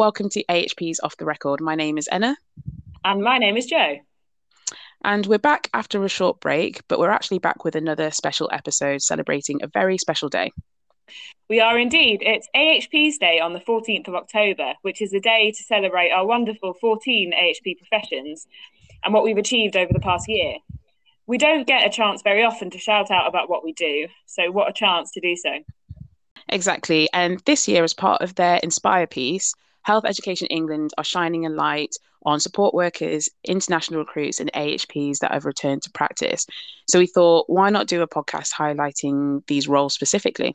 welcome to AHP's Off the Record. My name is Enna. And my name is Joe. And we're back after a short break, but we're actually back with another special episode celebrating a very special day. We are indeed. It's AHP's Day on the 14th of October, which is a day to celebrate our wonderful 14 AHP professions and what we've achieved over the past year. We don't get a chance very often to shout out about what we do, so what a chance to do so. Exactly. And this year, as part of their Inspire piece, Health Education England are shining a light on support workers, international recruits, and AHPs that have returned to practice. So we thought, why not do a podcast highlighting these roles specifically?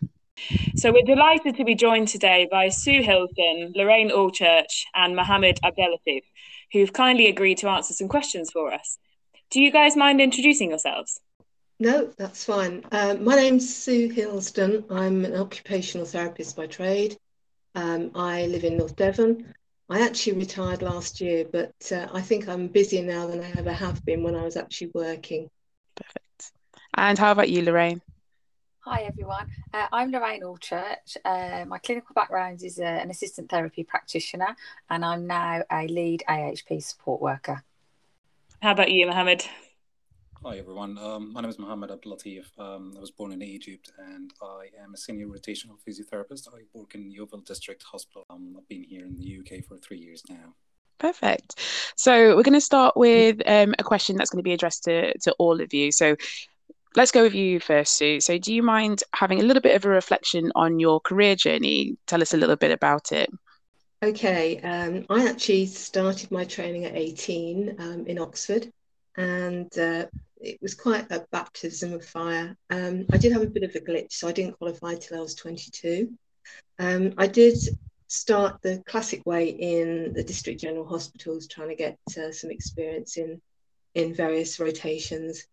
So we're delighted to be joined today by Sue Hilton, Lorraine Allchurch, and Mohammed Abdelatif, who've kindly agreed to answer some questions for us. Do you guys mind introducing yourselves? No, that's fine. Uh, my name's Sue Hilton. I'm an occupational therapist by trade. Um, I live in North Devon. I actually retired last year, but uh, I think I'm busier now than I ever have been when I was actually working. Perfect. And how about you, Lorraine? Hi everyone, uh, I'm Lorraine Allchurch. Uh, my clinical background is uh, an assistant therapy practitioner and I'm now a lead AHP support worker. How about you, Mohammed? Hi everyone, um, my name is Mohammed Abdelatif. Um, I was born in Egypt and I am a senior rotational physiotherapist. I work in Yeovil District Hospital. Um, I've been here in the UK for three years now. Perfect. So we're going to start with um, a question that's going to be addressed to, to all of you. So let's go with you first, Sue. So, do you mind having a little bit of a reflection on your career journey? Tell us a little bit about it. Okay, um, I actually started my training at 18 um, in Oxford, and uh, it was quite a baptism of fire. Um, I did have a bit of a glitch, so I didn't qualify till I was 22. Um, I did start the classic way in the district general hospitals, trying to get uh, some experience in in various rotations.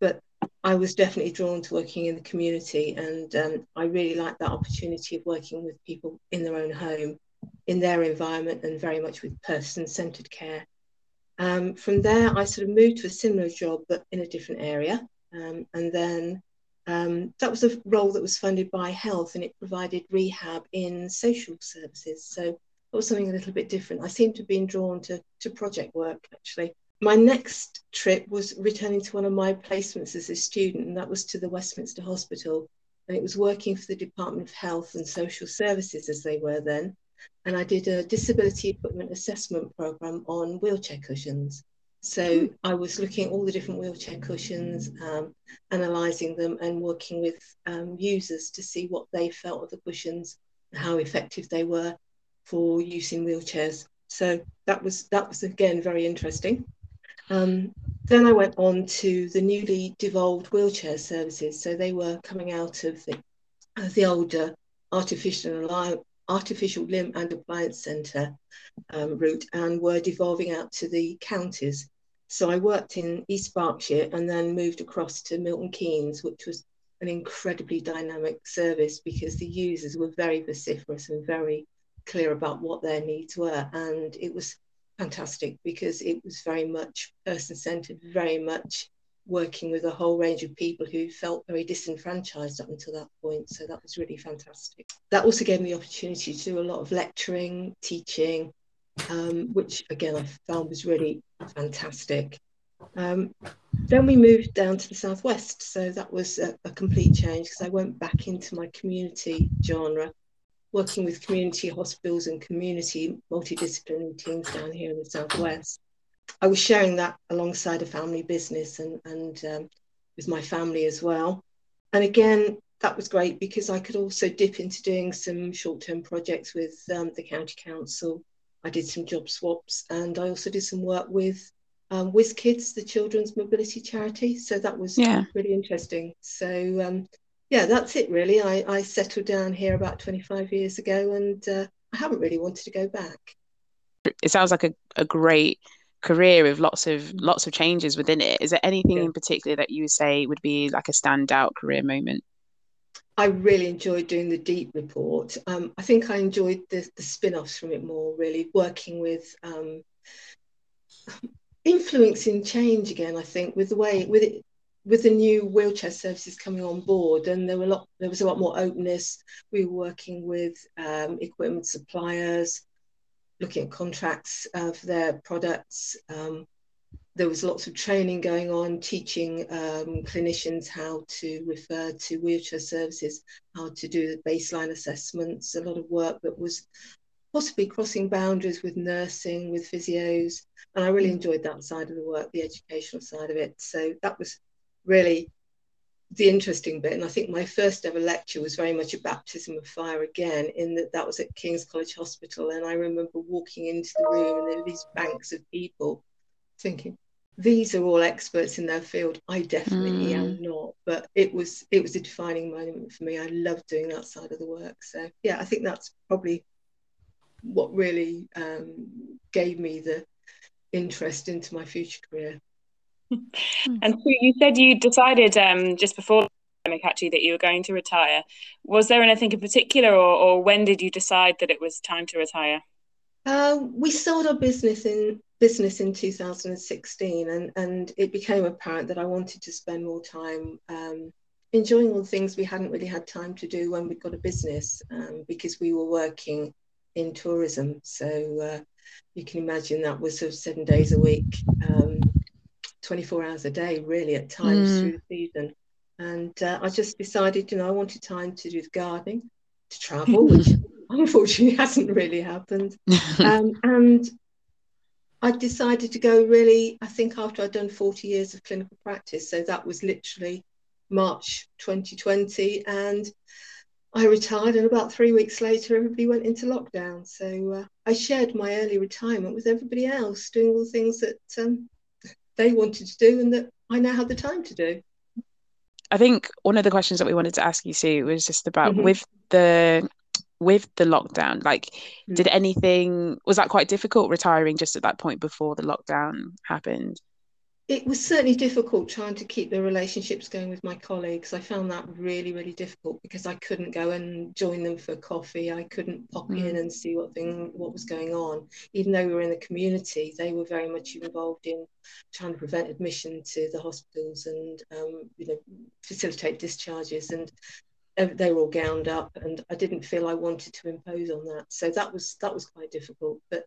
But I was definitely drawn to working in the community, and um, I really liked that opportunity of working with people in their own home, in their environment, and very much with person centered care. Um, from there, I sort of moved to a similar job, but in a different area. Um, and then um, that was a role that was funded by health and it provided rehab in social services. So that was something a little bit different. I seem to have been drawn to, to project work actually my next trip was returning to one of my placements as a student, and that was to the Westminster Hospital. And it was working for the Department of Health and Social Services, as they were then. And I did a disability equipment assessment program on wheelchair cushions. So I was looking at all the different wheelchair cushions, um, analysing them, and working with um, users to see what they felt of the cushions and how effective they were for use in wheelchairs. So that was that was again very interesting. Um, then I went on to the newly devolved wheelchair services. So they were coming out of the, uh, the older artificial, artificial limb and appliance centre um, route and were devolving out to the counties. So I worked in East Berkshire and then moved across to Milton Keynes, which was an incredibly dynamic service because the users were very vociferous and very clear about what their needs were. And it was fantastic because it was very much person centered, very much working with a whole range of people who felt very disenfranchised up until that point. So that was really fantastic. That also gave me the opportunity to do a lot of lecturing, teaching, um, which again I found was really fantastic. Um, then we moved down to the southwest, so that was a, a complete change because I went back into my community genre working with community hospitals and community multidisciplinary teams down here in the southwest. I was sharing that alongside a family business and, and um, with my family as well. And again, that was great because I could also dip into doing some short term projects with um, the county council. I did some job swaps and I also did some work with um, Whizz-Kidz, the children's mobility charity. So that was yeah. really interesting. So um, yeah, that's it really. I, I settled down here about 25 years ago and uh, I haven't really wanted to go back. It sounds like a, a great career with lots of lots of changes within it. Is there anything yeah. in particular that you would say would be like a standout career moment? I really enjoyed doing the deep report. Um, I think I enjoyed the, the spin-offs from it more, really, working with um, influencing change again, I think, with the way with it with the new wheelchair services coming on board, and there were a lot, there was a lot more openness. We were working with um, equipment suppliers, looking at contracts uh, for their products. Um, there was lots of training going on, teaching um, clinicians how to refer to wheelchair services, how to do the baseline assessments, a lot of work that was possibly crossing boundaries with nursing, with physios. And I really enjoyed that side of the work, the educational side of it. So that was really the interesting bit. And I think my first ever lecture was very much a baptism of fire again, in that that was at King's College Hospital. And I remember walking into the room and there were these banks of people thinking, these are all experts in their field. I definitely mm. am not, but it was it was a defining moment for me. I love doing that side of the work. So yeah, I think that's probably what really um, gave me the interest into my future career. And so you said you decided um, just before the actually that you were going to retire. Was there anything in particular, or, or when did you decide that it was time to retire? Uh, we sold our business in business in 2016, and and it became apparent that I wanted to spend more time um, enjoying all the things we hadn't really had time to do when we got a business, um, because we were working in tourism. So uh, you can imagine that was sort of seven days a week, um, 24 hours a day, really, at times mm. through the season. And uh, I just decided, you know, I wanted time to do the gardening, to travel, which unfortunately hasn't really happened. Um, and I decided to go really, I think, after I'd done 40 years of clinical practice. So that was literally March 2020. And I retired, and about three weeks later, everybody went into lockdown. So uh, I shared my early retirement with everybody else, doing all the things that um, they wanted to do and that I now had the time to do. I think one of the questions that we wanted to ask you, Sue, was just about mm-hmm. with the with the lockdown like mm-hmm. did anything was that quite difficult retiring just at that point before the lockdown happened it was certainly difficult trying to keep the relationships going with my colleagues. I found that really, really difficult because I couldn't go and join them for coffee. I couldn't pop mm. in and see what thing what was going on. Even though we were in the community, they were very much involved in trying to prevent admission to the hospitals and um, you know facilitate discharges. And they were all gowned up, and I didn't feel I wanted to impose on that. So that was that was quite difficult. But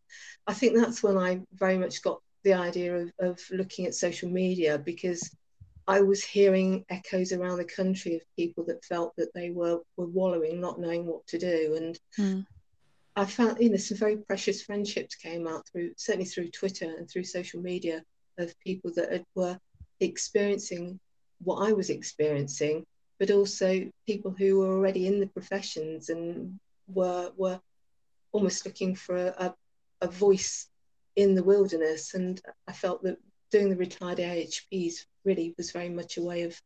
I think that's when I very much got the idea of, of looking at social media because I was hearing echoes around the country of people that felt that they were were wallowing, not knowing what to do. And mm. I found, you know, some very precious friendships came out through certainly through Twitter and through social media of people that had, were experiencing what I was experiencing, but also people who were already in the professions and were were almost looking for a, a voice in the wilderness. And I felt that doing the retired AHPs really was very much a way of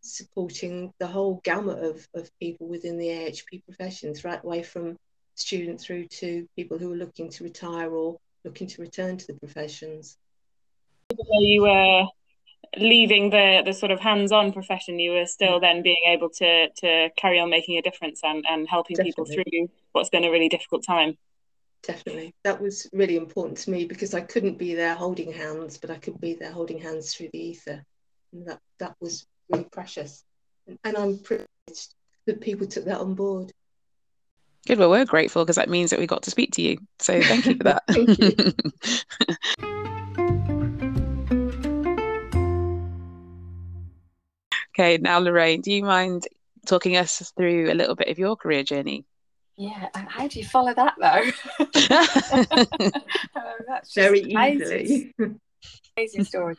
supporting the whole gamut of, of people within the AHP professions, right away from student through to people who are looking to retire or looking to return to the professions. You were leaving the the sort of hands-on profession, you were still then being able to to carry on making a difference and, and helping Definitely. people through what's been a really difficult time definitely. That was really important to me because I couldn't be there holding hands, but I could be there holding hands through the ether. And that, that was really precious. And, and I'm privileged that people took that on board. Good. Well, we're grateful because that means that we got to speak to you. So thank you for that. thank you. okay, now Lorraine, do you mind talking us through a little bit of your career journey? Yeah, how do you follow that though? That's very easily. Amazing story.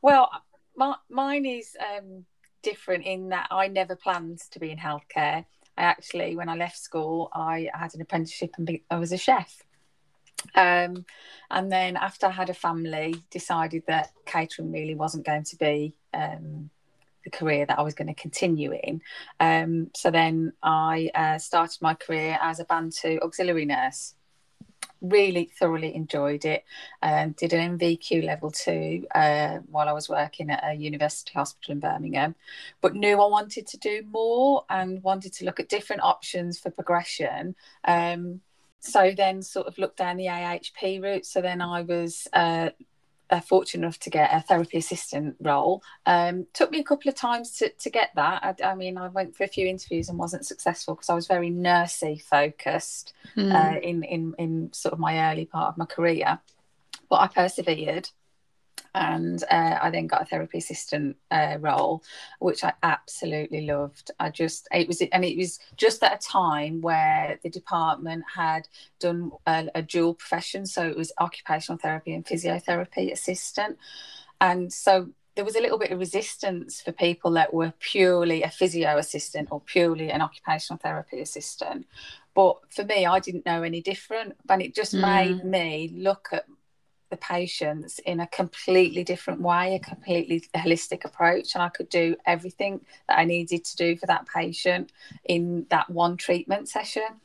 Well, my, mine is um, different in that I never planned to be in healthcare. I actually, when I left school, I had an apprenticeship and be, I was a chef. Um, and then after I had a family, decided that catering really wasn't going to be um, the career that I was going to continue in. Um, so then I uh, started my career as a band two auxiliary nurse. Really thoroughly enjoyed it. Um, did an NVQ level two uh, while I was working at a university hospital in Birmingham, but knew I wanted to do more and wanted to look at different options for progression. Um, so then sort of looked down the AHP route. So then I was uh, uh, fortunate enough to get a therapy assistant role. Um, took me a couple of times to, to get that. I, I, mean, I went for a few interviews and wasn't successful because I was very nursey focused mm. uh, in, in in sort of my early part of my career. But I persevered and uh, I then got a therapy assistant uh, role, which I absolutely loved. I just it was and it was just at a time where the department had done a, a dual profession, so it was occupational therapy and physiotherapy assistant, and so there was a little bit of resistance for people that were purely a physio assistant or purely an occupational therapy assistant. But for me, I didn't know any different, and it just mm. made me look at the patients in a completely different way, a completely holistic approach. And I could do everything that I needed to do four that patient in that one treatment session.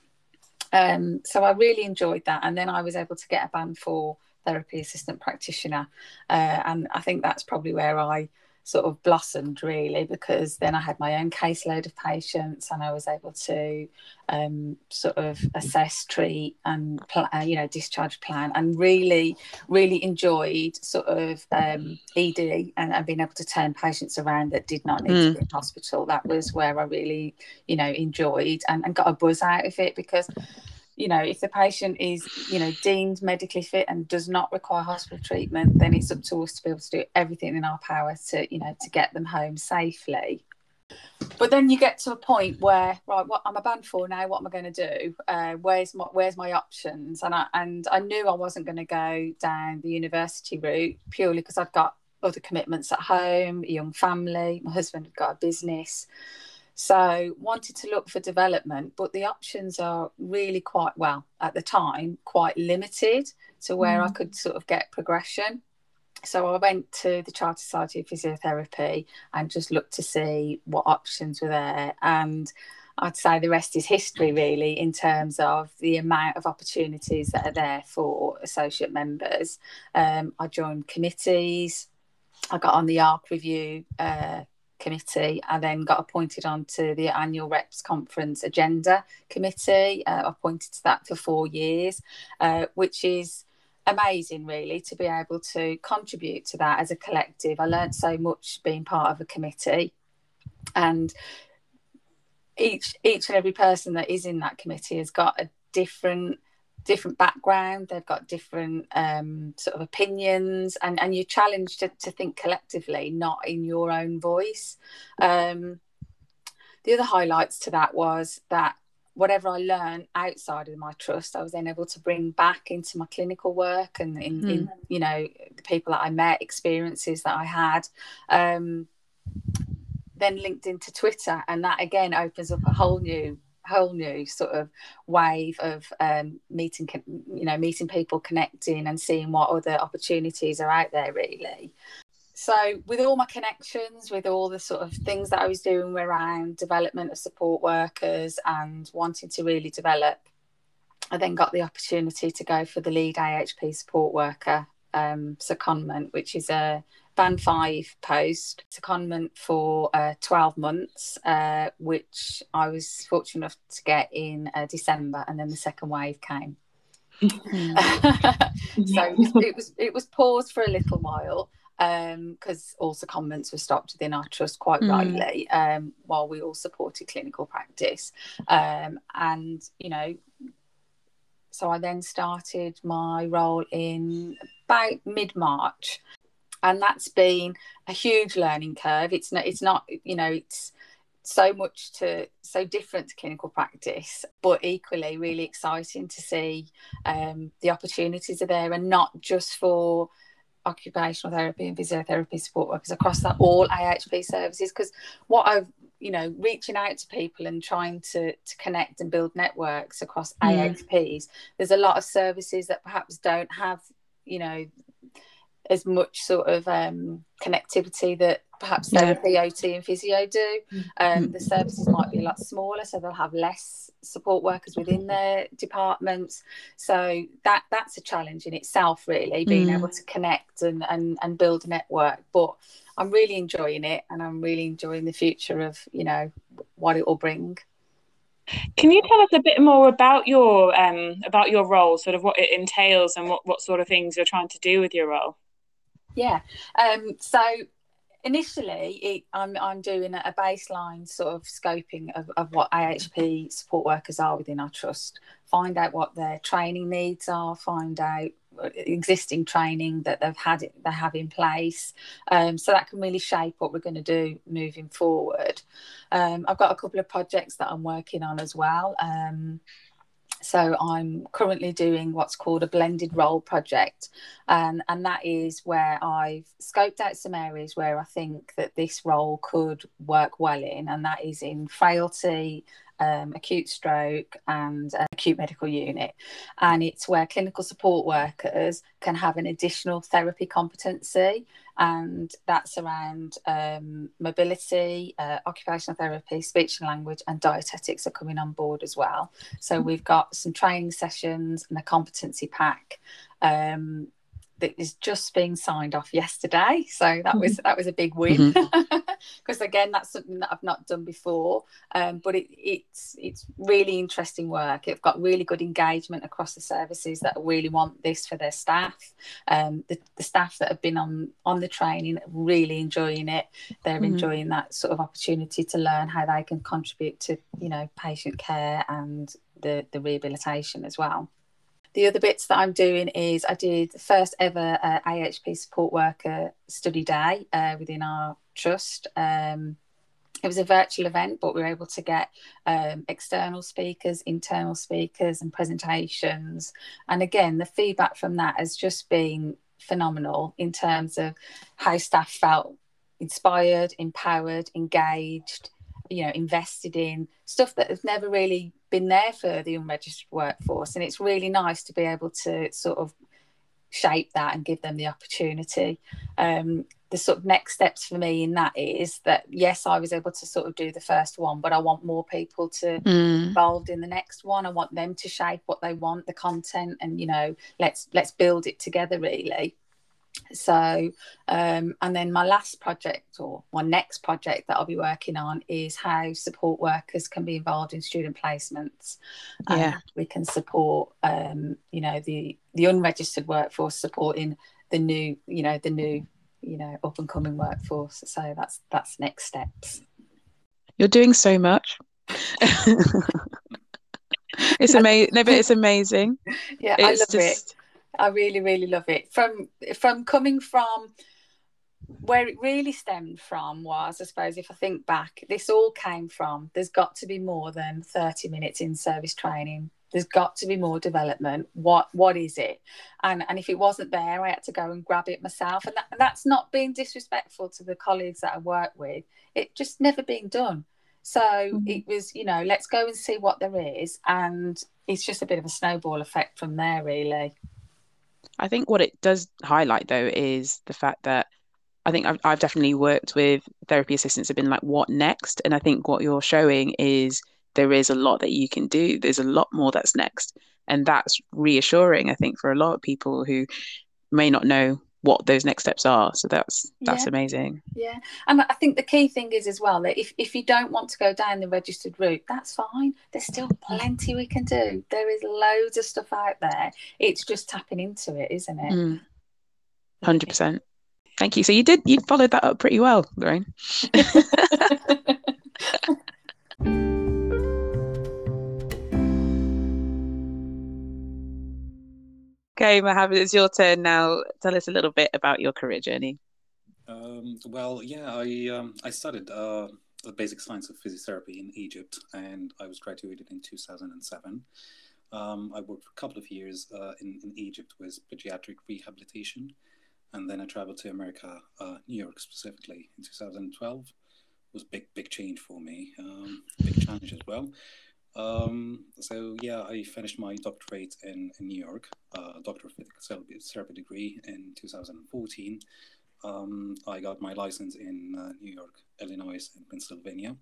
Um, so I really enjoyed that. And then I was able to get a band for therapy assistant practitioner. Uh, and I think that's probably where I sort of blossomed really because then I had my own caseload of patients and I was able to um, sort of assess, treat, and pl- uh, you know discharge plan, and really, really enjoyed sort of um, ED and, and, being able to turn patients around that did not need mm. to be in hospital. That was where I really, you know, enjoyed and, and got a buzz out of it because you know, if the patient is, you know, deemed medically fit and does not require hospital treatment, then it's up to us to be able to do everything in our power to, you know, to get them home safely. But then you get to a point where, right, what I'm a band four now. What am I going to do? Uh, where's my where's my options? And I and I knew I wasn't going to go down the university route purely because I've got other commitments at home, a young family. My husband had got a business. So wanted to look for development, but the options are really quite well at the time, quite limited to where mm. I could sort of get progression. So I went to the Chartered Society of Physiotherapy and just looked to see what options were there. And I'd say the rest is history, really, in terms of the amount of opportunities that are there for associate members. Um, I joined committees. I got on the ARC review uh, committee. I then got appointed onto the annual reps conference agenda committee. Uh, appointed to that for four years, uh, which is amazing really to be able to contribute to that as a collective. I learned so much being part of a committee, and each each and every person that is in that committee has got a different different background they've got different um, sort of opinions and and you're challenged to, to think collectively not in your own voice um, the other highlights to that was that whatever I learned outside of my trust, I was then able to bring back into my clinical work and in, mm. in you know the people that I met, experiences that I had. Um, then linked into Twitter, and that again opens up a whole new whole new sort of wave of um, meeting, you know, meeting people, connecting, and seeing what other opportunities are out there. Really. So, with all my connections, with all the sort of things that I was doing around development of support workers and wanting to really develop, I then got the opportunity to go for the lead AHP support worker um, secondment, which is a band five post secondment for uh, 12 months, uh, which I was fortunate enough to get in uh, December, and then the second wave came. Mm. so it was, it was, it was paused for a little while because um, all secondments were stopped within our trust quite mm. rightly um, while we all supported clinical practice um, and you know so I then started my role in about mid March and that's been a huge learning curve it's not it's not you know it's so much to so different to clinical practice but equally really exciting to see um, the opportunities are there and not just for occupational therapy and physiotherapy support workers across that all AHP services because what I've you know reaching out to people and trying to to connect and build networks across mm. AHPs there's a lot of services that perhaps don't have you know as much sort of um, connectivity that perhaps therapy, OT, and physio do. Um, the services might be a lot smaller, so they'll have less support workers within their departments. So that that's a challenge in itself, really, being mm. able to connect and, and and build a network. But I'm really enjoying it, and I'm really enjoying the future of you know what it will bring. Can you tell us a bit more about your um, about your role, sort of what it entails, and what what sort of things you're trying to do with your role? Yeah. Um, so initially, it, I'm I'm doing a baseline sort of scoping of, of what AHP support workers are within our trust. Find out what their training needs are. Find out existing training that they've had they have in place um, so that can really shape what we're going to do moving forward um, i've got a couple of projects that i'm working on as well um, so I'm currently doing what's called a blended role project, and and that is where I've scoped out some areas where I think that this role could work well in, and that is in frailty, um, acute stroke and acute medical unit. And it's where clinical support workers can have an additional therapy competency, and that's around um, mobility, uh, occupational therapy, speech and language, and dietetics are coming on board as well. So mm-hmm. we've got some training sessions and a competency pack. Um, that is just being signed off yesterday. So that was mm-hmm. that was a big win because again, that's something that I've not done before. Um, but it, it's it's really interesting work. It's got really good engagement across the services that really want this for their staff. Um, the, the staff that have been on on the training really enjoying it. They're mm-hmm. enjoying that sort of opportunity to learn how they can contribute to you know patient care and the the rehabilitation as well. The other bits that I'm doing is I did the first ever uh, AHP support worker study day uh, within our trust. Um, it was a virtual event, but we were able to get um, external speakers, internal speakers, and presentations. And again, the feedback from that has just been phenomenal in terms of how staff felt inspired, empowered, engaged, you know, invested in stuff that has never really been there for the unregistered workforce. And it's really nice to be able to sort of shape that and give them the opportunity. Um, the sort of next steps for me in that is that yes, I was able to sort of do the first one, but I want more people to mm. involved in the next one. I want them to shape what they want, the content, and you know, let's let's build it together really so um, and then my last project or my next project that i'll be working on is how support workers can be involved in student placements yeah we can support um, you know the the unregistered workforce supporting the new you know the new you know up and coming workforce. So that's that's next steps. You're doing so much. It's amazing no, but it's amazing. Yeah it's i love just... it I really, really love it. From from coming from where it really stemmed from was, I suppose, if I think back, this all came from there's got to be more than 30 minutes in service training. There's got to be more development. What what is it? And and if it wasn't there, I had to go and grab it myself. And, that, and that's not being disrespectful to the colleagues that I work with. It just never been done. So mm-hmm. it was, you know, let's go and see what there is. And it's just a bit of a snowball effect from there, really. I think what it does highlight though is the fact that I think I've, I've definitely worked with therapy assistants have been like, what next? And I think what you're showing is there is a lot that you can do. There's a lot more that's next. And that's reassuring, I think, for a lot of people who may not know what those next steps are. So that's that's yeah. amazing. Yeah. And i think the key thing is as well that if, if you don't want to go down the registered route that's fine. There's still plenty we can do. There is loads of stuff out there. It's just tapping into it isn't it? Mm. 100% thank you. So you did you followed that up pretty well lorraine Okay, Mohammed, it's your turn now. Tell us a little bit about your career journey. Um, well, yeah, I um, I studied uh, the basic science of physiotherapy in Egypt, and I was graduated in 2007. Um, I worked for a couple of years uh, in, in Egypt with pediatric rehabilitation, and then I traveled to America, uh, New York specifically, in 2012. It was a big, big change for me, um, big challenge as well. Um, so yeah, I finished my doctorate in, in New York, uh, doctor of physical therapy degree in 2014. Um, I got my license in uh, New York, Illinois, and Pennsylvania,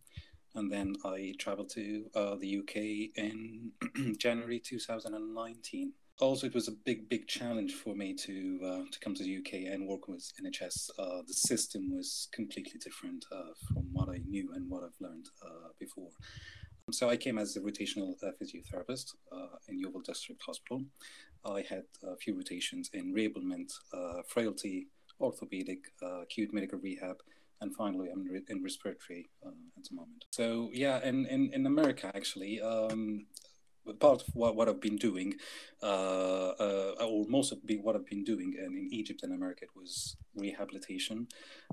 and then I traveled to uh, the UK in January 2019. Also, it was a big, big challenge for me to uh, to come to the UK and work with NHS. Uh, the system was completely different uh, from what I knew and what I've learned before. So I came as a rotational uh, physiotherapist uh, in Yeovil District Hospital. I had a few rotations in reablement, uh, frailty, orthopedic, acute medical rehab, and finally I'm in respiratory uh, at the moment. So yeah, in, in, in America actually, um, part of what, what I've been doing, uh, uh, or most of what I've been doing in, in Egypt and America, it was rehabilitation,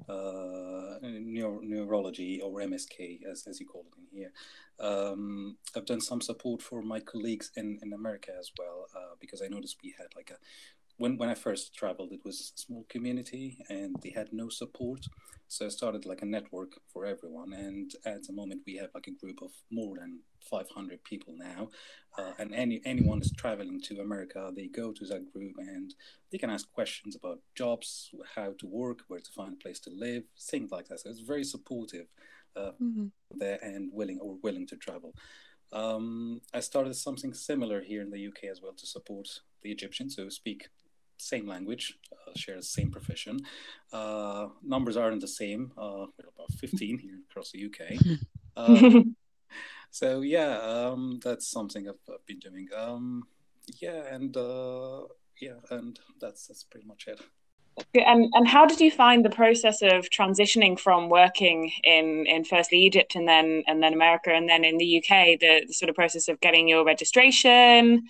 uh, neuro- neurology or MSK, as, as you call it in here. Um, I've done some support for my colleagues in, in America as well, uh, because I noticed we had like a, when, when I first traveled, it was a small community and they had no support. So I started like a network for everyone. And at the moment, we have like a group of more than 500 people now. Uh, and any anyone is traveling to America, they go to that group and they can ask questions about jobs, how to work, where to find a place to live, things like that. So it's very supportive uh, mm-hmm. there and willing or willing to travel. Um, I started something similar here in the UK as well to support the Egyptians who speak same language, uh, share the same profession. Uh, numbers aren't the same. Uh, we're about 15 here across the UK. Uh, so yeah, um, that's something I've, I've been doing. Um, yeah, and uh, yeah, and that's that's pretty much it. And and how did you find the process of transitioning from working in in firstly Egypt and then and then America and then in the UK, the, the sort of process of getting your registration,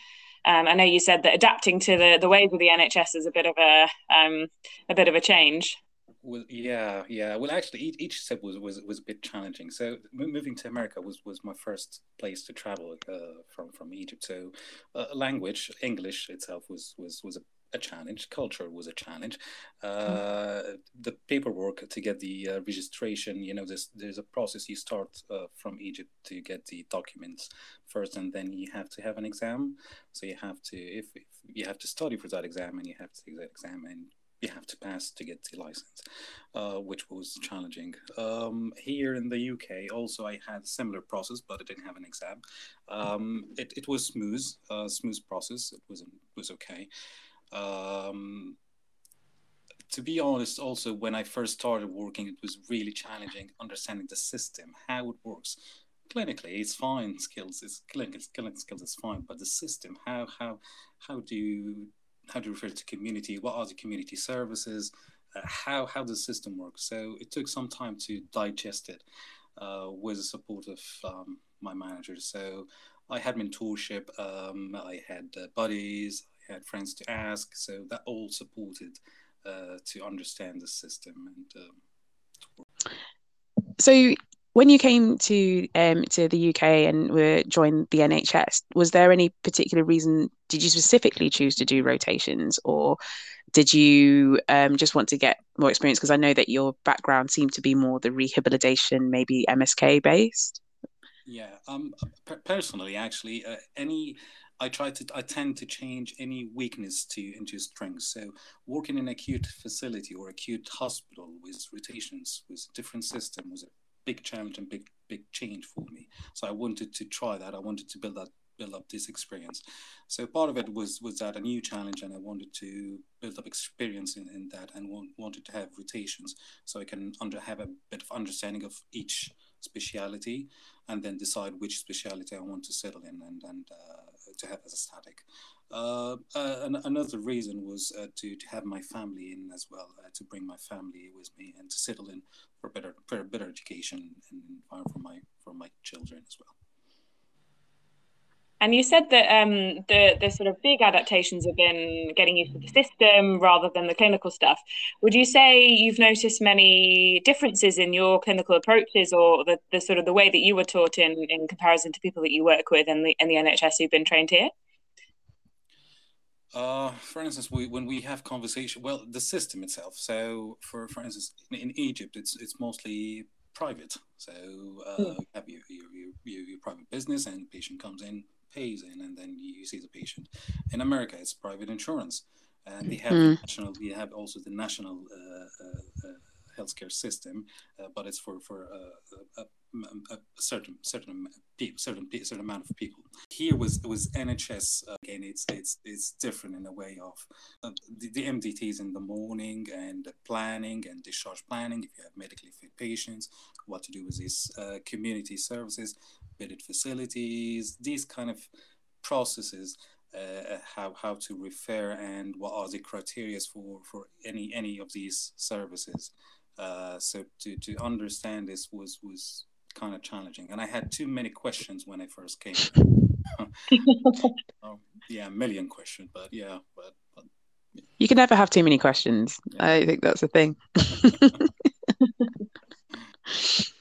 um, I know you said that adapting to the, the ways of the NHS is a bit of a um, a bit of a change. Well, yeah, yeah. Well, actually, each, each step was, was was a bit challenging. So moving to America was, was my first place to travel uh, from from Egypt. So uh, language, English itself was was was a a challenge. Culture was a challenge. Uh, the paperwork to get the uh, registration, you know, there's there's a process. You start uh, from Egypt to get the documents first, and then you have to have an exam. So you have to, if, if you have to study for that exam, and you have to take that exam, and you have to pass to get the license, uh, which was challenging. Um, here in the UK, also I had a similar process, but I didn't have an exam. Um, it, it was smooth, uh, smooth process. It was it was okay. Um, to be honest, also when I first started working, it was really challenging understanding the system, how it works. Clinically, it's fine. Skills, it's clinical, clinical skills is fine, but the system, how how how do you how do you refer to community? What are the community services? Uh, how how does the system work? So it took some time to digest it uh, with the support of um, my manager. So I had mentorship. Um, I had uh, buddies had friends to ask. So that all supported uh, to understand the system. And um... so, when you came to um, to the UK and were joined the NHS, was there any particular reason? Did you specifically choose to do rotations, or did you um, just want to get more experience? Because I know that your background seemed to be more the rehabilitation, maybe MSK based. Yeah, um, personally, actually, uh, any I try to I tend to change any weakness to into strength. So working in acute facility or acute hospital with rotations with different system was a big challenge and big big change for me. So I wanted to try that. I wanted to build that build up this experience. So part of it was was that a new challenge, and I wanted to build up experience in, in that, and want, wanted to have rotations so I can under have a bit of understanding of each speciality, and then decide which speciality I want to settle in and and uh, to have as a static. Uh, uh, another reason was uh, to, to have my family in as well, uh, to bring my family with me and to settle in for better for better education and for my for my children as well. And you said that um, the the sort of big adaptations have been getting used to the system rather than the clinical stuff. Would you say you've noticed many differences in your clinical approaches, or the, the sort of the way that you were taught in in comparison to people that you work with in the in the NHS who've been trained here? Uh, for instance, we, when we have conversation, well, the system itself. So, for for instance, in, in Egypt, it's it's mostly private. So, uh, mm. you have your, your, your, your private business, and patient comes in, pays in, and then you see the patient. In America, it's private insurance, and they have mm. national. We have also the national uh, uh, uh, healthcare system, uh, but it's for for uh, a, a, certain certain people, certain certain amount of people. Here was was NHS again. It's it's it's different in a way of uh, the, the, MDTs in the morning and planning and discharge planning. If you have medically fit patients, what to do with these uh, community services, bedded facilities, these kind of processes. uh, how how to refer and what are the criteria for for any any of these services. Uh, so to to understand this was was kind of challenging, and I had too many questions when I first came. um, yeah, a million questions, but yeah, but, but yeah. you can never have too many questions. Yeah. I think that's the thing.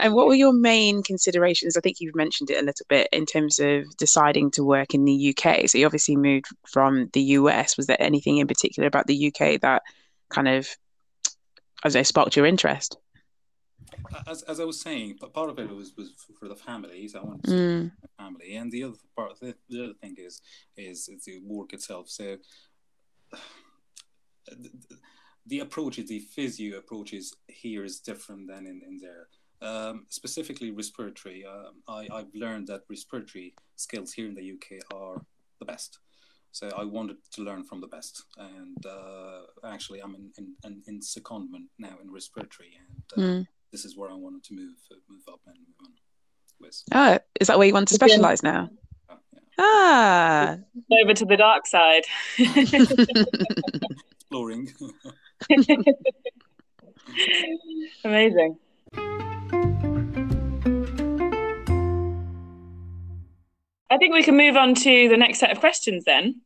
And what were your main considerations? I think you've mentioned it a little bit in terms of deciding to work in the UK. So you obviously moved from the US. Was there anything in particular about the UK that kind of, as I sparked your interest? As, as I was saying, part of it was, was for the families. I wanted to mm. family, and the other part, the, the other thing is is, is the work itself. So the, the approach, the physio approaches here is different than in, in there. Um, specifically respiratory, uh, I, I've learned that respiratory skills here in the UK are the best. So I wanted to learn from the best, and uh, actually I'm in, in, in, in, secondment now in respiratory, and uh, mm. this is where I wanted to move uh, move up and move on with. Oh, is that where you want to specialize now? Oh, yeah. Ah, over to the dark side. Exploring. Amazing. I think we can move on to the next set of questions then.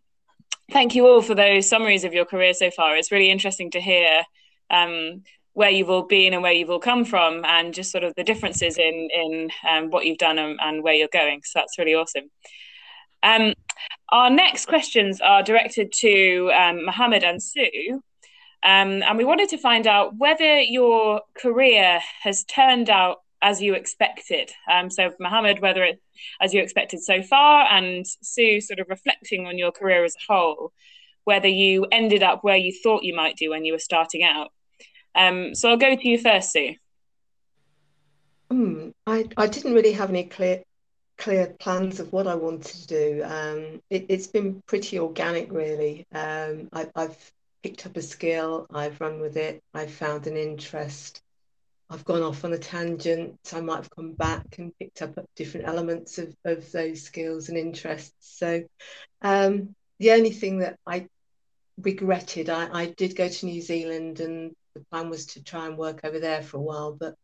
Thank you all for those summaries of your career so far. It's really interesting to hear um, where you've all been and where you've all come from, and just sort of the differences in in um, what you've done and, and, where you're going. So that's really awesome. Um, our next questions are directed to um, Mohammed and Sue. Um, and we wanted to find out whether your career has turned out as you expected. Um, so, Mohammed, whether it as you expected so far, and Sue, sort of reflecting on your career as a whole, whether you ended up where you thought you might do when you were starting out. Um, so, I'll go to you first, Sue. Mm, I, I didn't really have any clear clear plans of what I wanted to do. Um, it, has been pretty organic, really. Um, I, I've picked up a skill, I've run with it, I've found an interest. I've gone off on a tangent. I might have come back and picked up different elements of, of those skills and interests. So um, the only thing that I regretted, I, I did go to New Zealand and the plan was to try and work over there for a while, but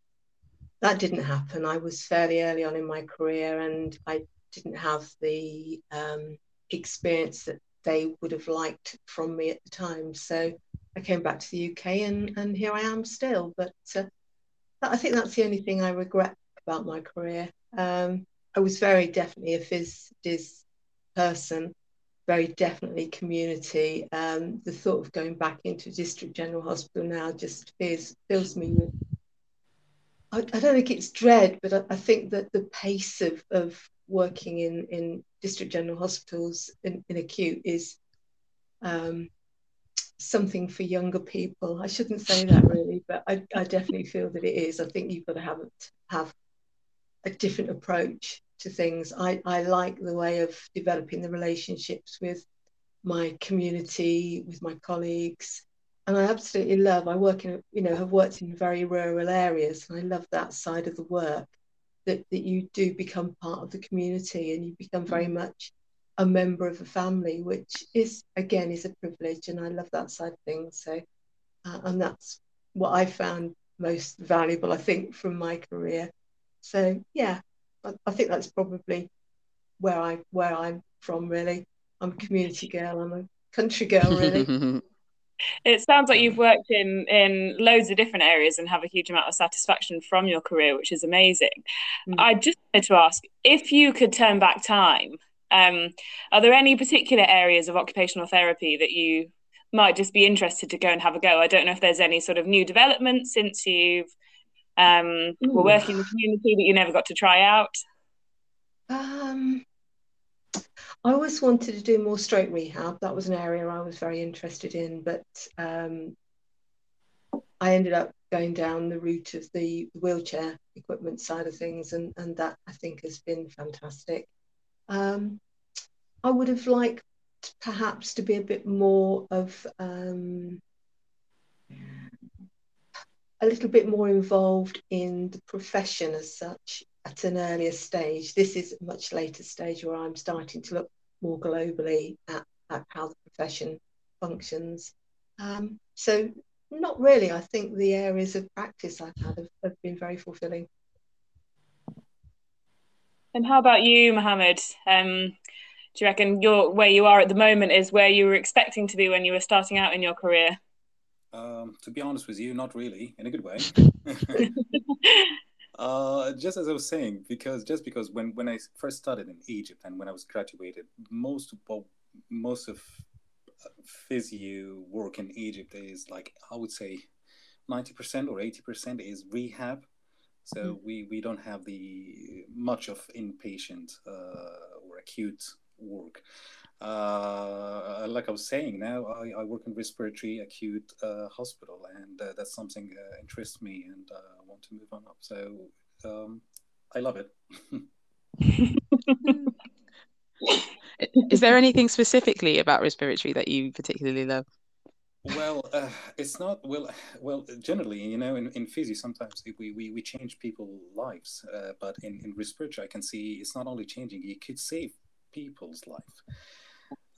that didn't happen. I was fairly early on in my career and I didn't have the um, experience that they would have liked from me at the time. So I came back to the UK and, and here I am still. But uh, I think that's the only thing I regret about my career. Um, I was very definitely a phys person, very definitely community. Um, the thought of going back into district general hospital now just fills, fills me with. I, I don't think it's dread, but I, I think that the pace of, of working in, in district general hospitals in, in acute is um, something for younger people. I shouldn't say that really, but I, I definitely feel that it is. I think you've got to have have a different approach to things. I, I like the way of developing the relationships with my community, with my colleagues. And I absolutely love, I work in, you know, have worked in very rural areas and I love that side of the work that, that you do become part of the community and you become very mm. much a member of a family, which is again is a privilege, and I love that side of things. So, uh, and that's what I found most valuable, I think, from my career. So, yeah, I, I think that's probably where I where I'm from. Really, I'm a community girl. I'm a country girl, really. it sounds like you've worked in in loads of different areas and have a huge amount of satisfaction from your career which is amazing mm. i just wanted to ask if you could turn back time um, are there any particular areas of occupational therapy that you might just be interested to go and have a go i don't know if there's any sort of new developments since you've um, were working in the community that you never got to try out um, I always wanted to do more stroke rehab. That was an area I was very interested in, but um, I ended up going down the route of the wheelchair equipment side of things, and, and that I think has been fantastic. Um, I would have liked perhaps to be a bit more of um, a little bit more involved in the profession as such at an earlier stage. This is a much later stage where I'm starting to look more globally at, at how the profession functions. Um, so not really. I think the areas of practice I've had have, have been very fulfilling. And how about you, Mohammed? Um, do you reckon your where you are at the moment is where you were expecting to be when you were starting out in your career? Um, to be honest with you, not really, in a good way. uh, just as I was saying, because just because when, when I first started in Egypt and when I was graduated, most well, most of uh, physio work in Egypt is like I would say ninety percent or eighty percent is rehab. So mm. we, we don't have the much of inpatient uh, or acute work. Uh, like I was saying, now I, I work in respiratory acute uh, hospital, and uh, that's something uh, interests me, and uh, I want to move on up. So um, I love it. Is there anything specifically about respiratory that you particularly love? Well, uh, it's not well. Well, generally, you know, in, in physio, sometimes we, we, we change people's lives, uh, but in, in respiratory, I can see it's not only changing; you could save people's life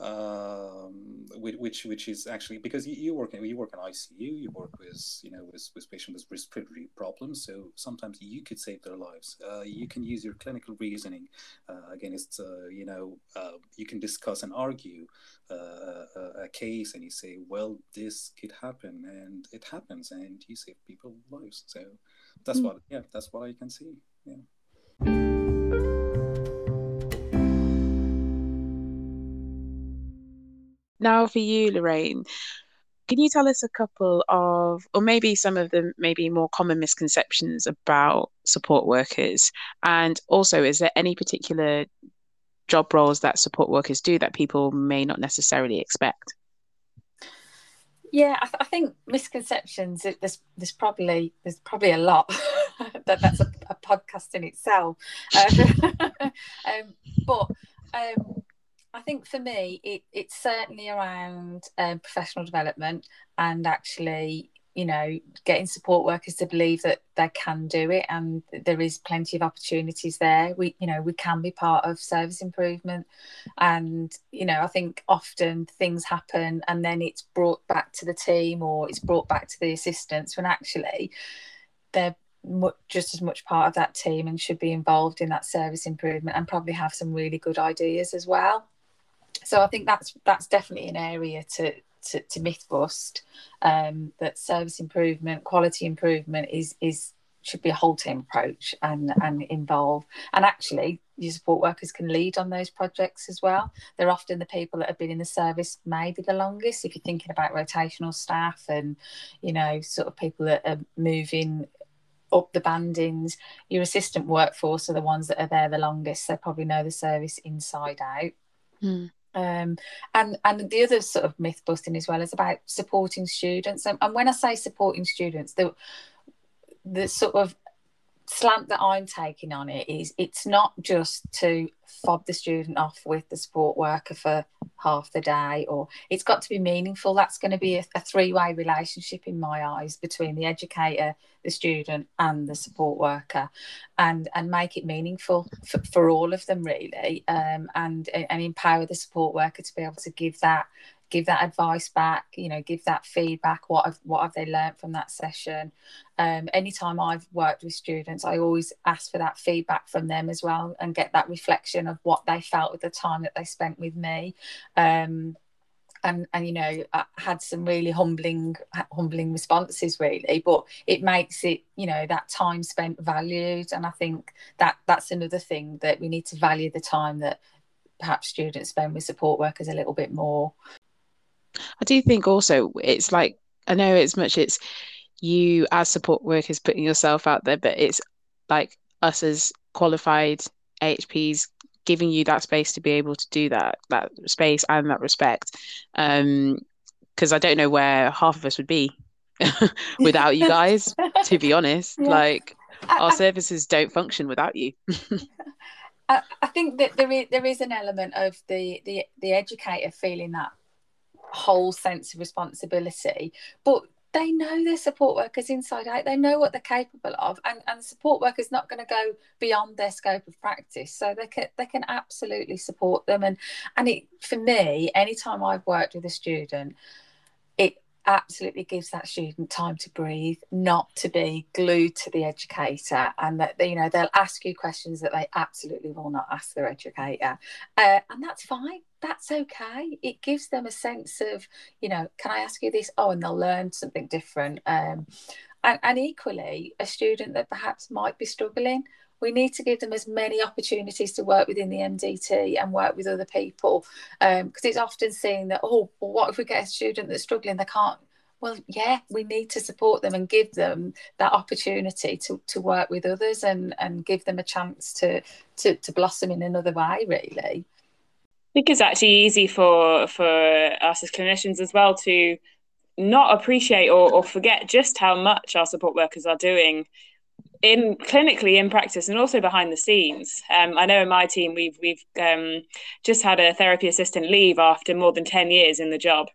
um, which which is actually because you, you work in you work in ICU, you work with you know with, with patients with respiratory problems. So sometimes you could save their lives. Uh, you can use your clinical reasoning uh, against uh, you know uh, you can discuss and argue uh, a, case, and you say, well, this could happen, and it happens, and you save people lives. So that's mm. what yeah, that's what I can see. Yeah. Now, for you, Lorraine, can you tell us a couple of, or maybe some of the maybe more common misconceptions about support workers? And also, is there any particular job roles that support workers do that people may not necessarily expect? Yeah, I, th- I think misconceptions. There's there's probably there's probably a lot. that that's a, a, podcast in itself. Um, um, but um, I think for me, it, it's certainly around um, professional development and actually, you know, getting support workers to believe that they can do it and there is plenty of opportunities there. We, you know, we can be part of service improvement. And, you know, I think often things happen and then it's brought back to the team or it's brought back to the assistants when actually they're just as much part of that team and should be involved in that service improvement and probably have some really good ideas as well so I think that's that's definitely an area to to, to myth bust um, that service improvement, quality improvement is is should be a whole team approach and and involve. And actually your support workers can lead on those projects as well. They're often the people that have been in the service maybe the longest. If you're thinking about rotational staff and you know sort of people that are moving up the bandings your assistant workforce are the ones that are there the longest. They probably know the service inside out. Mm. Um, and and the other sort of myth busting as well is about supporting students. And, and when I say supporting students, the the sort of slant that I'm taking on it is it's not just to fob the student off with the support worker for half the day or it's got to be meaningful. That's going to be a, a three-way relationship in my eyes between the educator the student and the support worker and and make it meaningful for, for all of them really um, and and empower the support worker to be able to give that give that advice back you know give that feedback what have what have they learned from that session. Um, anytime i've worked with students i always ask for that feedback from them as well and get that reflection of what they felt with the time that they spent with me. Um, and and you know I had some really humbling humbling responses really but it makes it you know that time spent valued. And i think that that's another thing that we need to value the time that perhaps students spend with support workers a little bit more I do think also it's like I know as much it's you as support workers putting yourself out there, but it's like us as qualified AHPs giving you that space to be able to do that, that space and that respect. Um, because I don't know where half of us would be without you guys, to be honest. Yeah. Like our I, services don't function without you. I, I think that there is there is an element of the the the educator feeling that whole sense of responsibility but they know their support workers inside out. They know what they're capable of, and and support workers not going to go beyond their scope of practice. So they can they can absolutely support them. And and it for me, anytime I've worked with a student, absolutely gives that student time to breathe, not to be glued to the educator, and that you know they'll ask you questions that they absolutely will not ask their educator, uh, and that's fine. That's okay. It gives them a sense of, you know, can I ask you this? Oh, and they'll learn something different. Um, and, and equally, a student that perhaps might be struggling we need to give them as many opportunities to work within the MDT and work with other people because um, it's often seen that oh well, what if we get a student that's struggling? They can't well yeah we need to support them and give them that opportunity to, to work with others and and give them a chance to to, to blossom in another way really. I think it's actually easy for for us as clinicians as well to not appreciate or, or forget just how much our support workers are doing in clinically in practice and also behind the scenes. Um, I know in my team we've we've um, just had a therapy assistant leave after more than ten years in the job.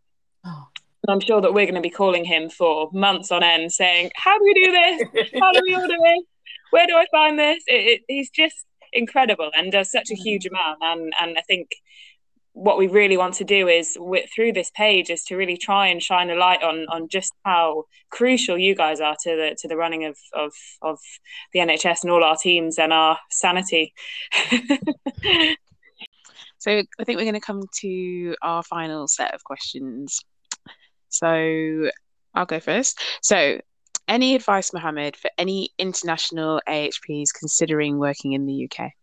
Oh. I'm sure that we're going to be calling him for months on end, saying, "How do we do this? How do we order it? Where do I find this?" It, it, he's just incredible and does such a huge mm. amount. And and I think what we really want to do is with, through this page is to really try and shine a light on on just how crucial you guys are to the to the running of of, of the NHS and all our teams and our sanity. so I think we're going to come to our final set of questions. So I'll go first. So any advice, Mohammed, for any international AHPs considering working in the UK?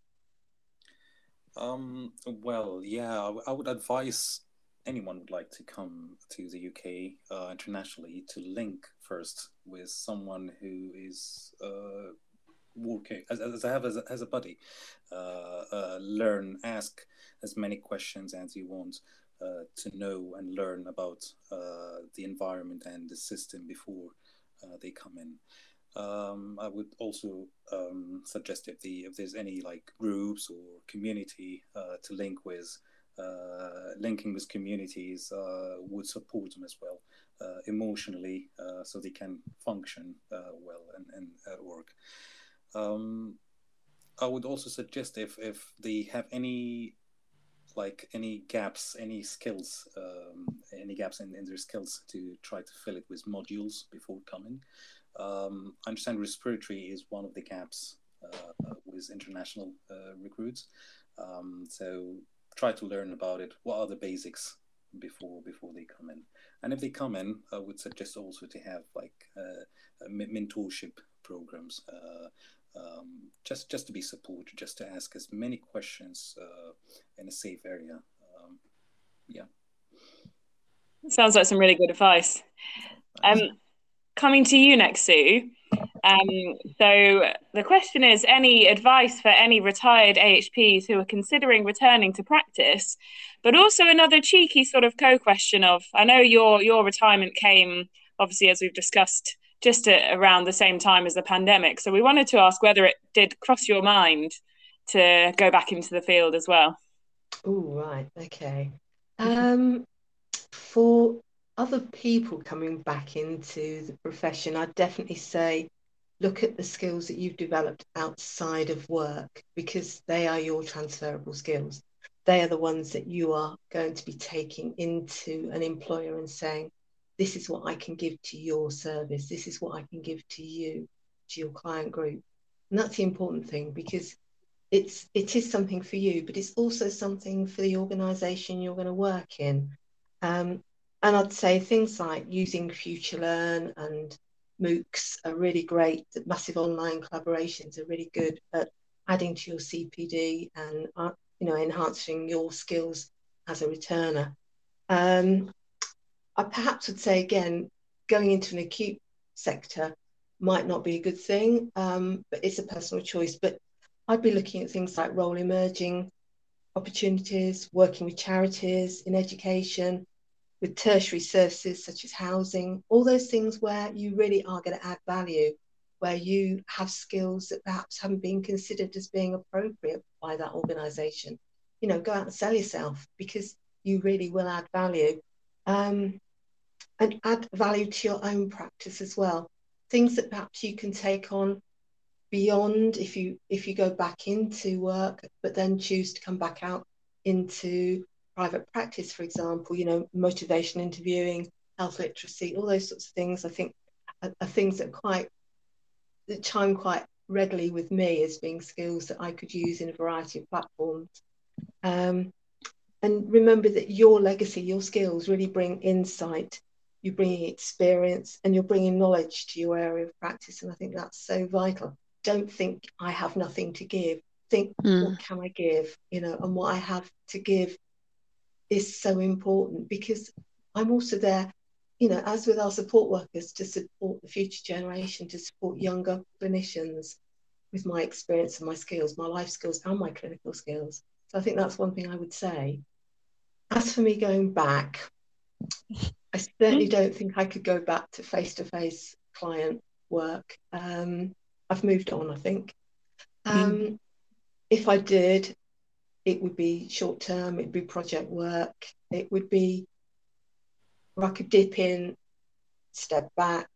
Um, well, yeah, I, would advise anyone would like to come to the UK uh, internationally to link first with someone who is uh, working as, as I have as a, as a buddy. Uh, uh, learn, ask as many questions as you want uh, to know and learn about uh, the environment and the system before they come in. Um, I would also um, suggest if the if there's any like groups or community uh, to link with, uh, linking with communities uh, would support them as well uh, emotionally, uh, so they can function uh, well and, and at work. Um, I would also suggest if if they have any like any gaps, any skills, um, any gaps in, in their skills to try to fill it with modules before coming. Um, I understand respiratory is one of the gaps uh, with international uh, recruits. Um, so try to learn about it. What are the basics before before they come in? And if they come in, I would suggest also to have like uh, mentorship programs. Uh, um, just just to be supported, just to ask as many questions uh, in a safe area. Um, yeah. Sounds like some really good advice. Um, coming to you next, Sue. Um, so the question is: any advice for any retired AHPs who are considering returning to practice? But also another cheeky sort of co-question of: I know your your retirement came obviously as we've discussed just around the same time as the pandemic. So we wanted to ask whether it did cross your mind to go back into the field as well. Oh right, okay. Um, for other people coming back into the profession, I'd definitely say look at the skills that you've developed outside of work because they are your transferable skills. They are the ones that you are going to be taking into an employer and saying, This is what I can give to your service, this is what I can give to you, to your client group. And that's the important thing because it's it is something for you, but it's also something for the organization you're going to work in. Um, and I'd say things like using FutureLearn and MOOCs are really great. The massive online collaborations are really good at adding to your CPD and uh, you know enhancing your skills as a returner. Um, I perhaps would say again, going into an acute sector might not be a good thing, um, but it's a personal choice. But I'd be looking at things like role emerging opportunities, working with charities in education, with tertiary services such as housing, all those things where you really are going to add value, where you have skills that perhaps haven't been considered as being appropriate by that organisation. You know, go out and sell yourself because you really will add value. Um, and add value to your own practice as well. Things that perhaps you can take on beyond if you if you go back into work, but then choose to come back out into private practice, for example, you know, motivation interviewing, health literacy, all those sorts of things, I think are, are things that quite that chime quite readily with me as being skills that I could use in a variety of platforms. Um, and remember that your legacy, your skills really bring insight, you're bringing experience, and you're bringing knowledge to your area of practice. And I think that's so vital. Don't think I have nothing to give. Think, mm. what can I give? You know, and what I have to give is so important because I'm also there, you know, as with our support workers, to support the future generation, to support younger clinicians with my experience and my skills, my life skills and my clinical skills. So I think that's one thing I would say. As for me going back, I certainly don't think I could go back to face to face client work. Um, I've moved on, I think. Um, mm. If I did, it would be short term, it'd be project work, it would be where I could dip in, step back,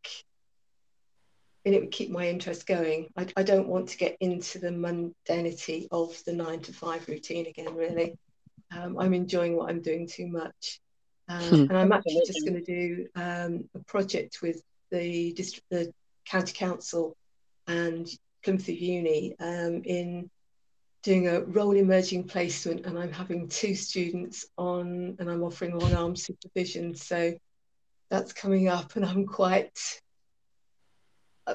and it would keep my interest going. I, I don't want to get into the mundanity of the nine to five routine again, really. Um, I'm enjoying what I'm doing too much. Um, hmm. And I'm actually just going to do um, a project with the district, the county council and Plymouth Uni um, in doing a role emerging placement and I'm having two students on and I'm offering long arm supervision. So that's coming up and I'm quite uh,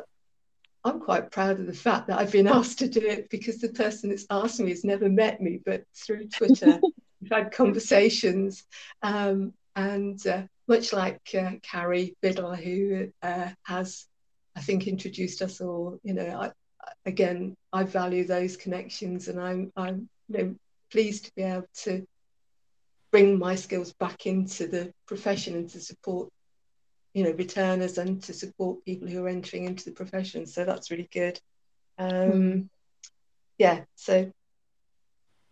I'm quite proud of the fact that I've been asked to do it because the person that's asked me has never met me, but through Twitter we've had conversations. Um, and uh, much like uh, Carrie Biddle, who uh, has, I think, introduced us all, you know, I, again, I value those connections, and I'm I'm you know, pleased to be able to bring my skills back into the profession and to support you know returners and to support people who are entering into the profession. So that's really good. Um, mm. Yeah, so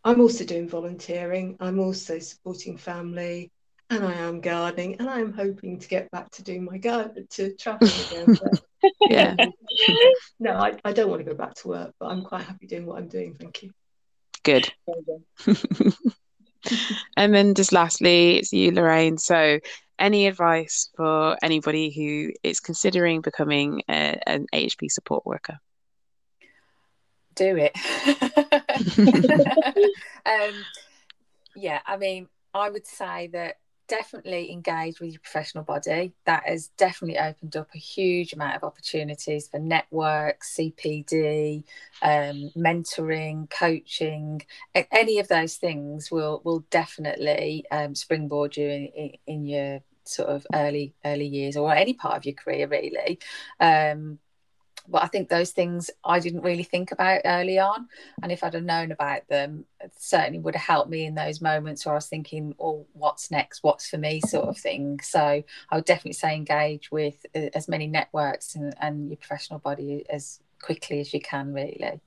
I'm also doing volunteering. I'm also supporting family and I am gardening, and I'm hoping to get back to doing my garden to traveling again. But, yeah. no, I, I don't want to go back to work, but I'm quite happy doing what I'm doing. Thank you. Good. and then just lastly, it's you, Lorraine. So, any advice for anybody who is considering becoming a, an AHP support worker? Do it. um, yeah, I mean, I would say that definitely engage with your professional body. That has definitely opened up a huge amount of opportunities for networks, CPD, um, mentoring, coaching. Any of those things will will definitely um, springboard you in, in, in, your sort of early early years or any part of your career, really. Um, but I think those things I didn't really think about early on. And if I'd have known about them, it certainly would have helped me in those moments where I was thinking, oh, what's next? What's for me? sort of thing. So I would definitely say engage with uh, as many networks and, and your professional body as quickly as you can, really.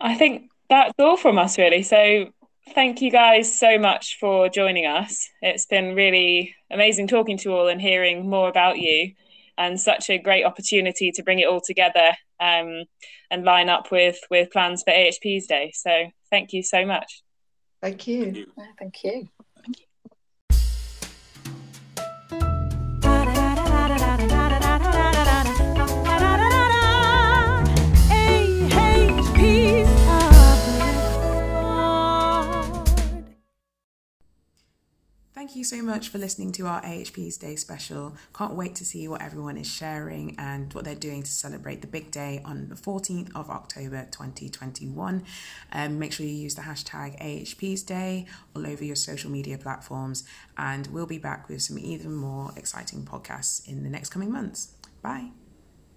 I think that's all from us, really. So thank you guys so much for joining us. It's been really amazing talking to all and hearing more about you and such a great opportunity to bring it all together um, and line up with with plans for AHP's Day. So thank you so much. Thank you. Thank you. Thank you so much for listening to our AHP's Day special. Can't wait to see what everyone is sharing and what they're doing to celebrate the big day on the 14th of October 2021. Um, make sure you use the hashtag AHP's Day all over your social media platforms, and we'll be back with some even more exciting podcasts in the next coming months. Bye.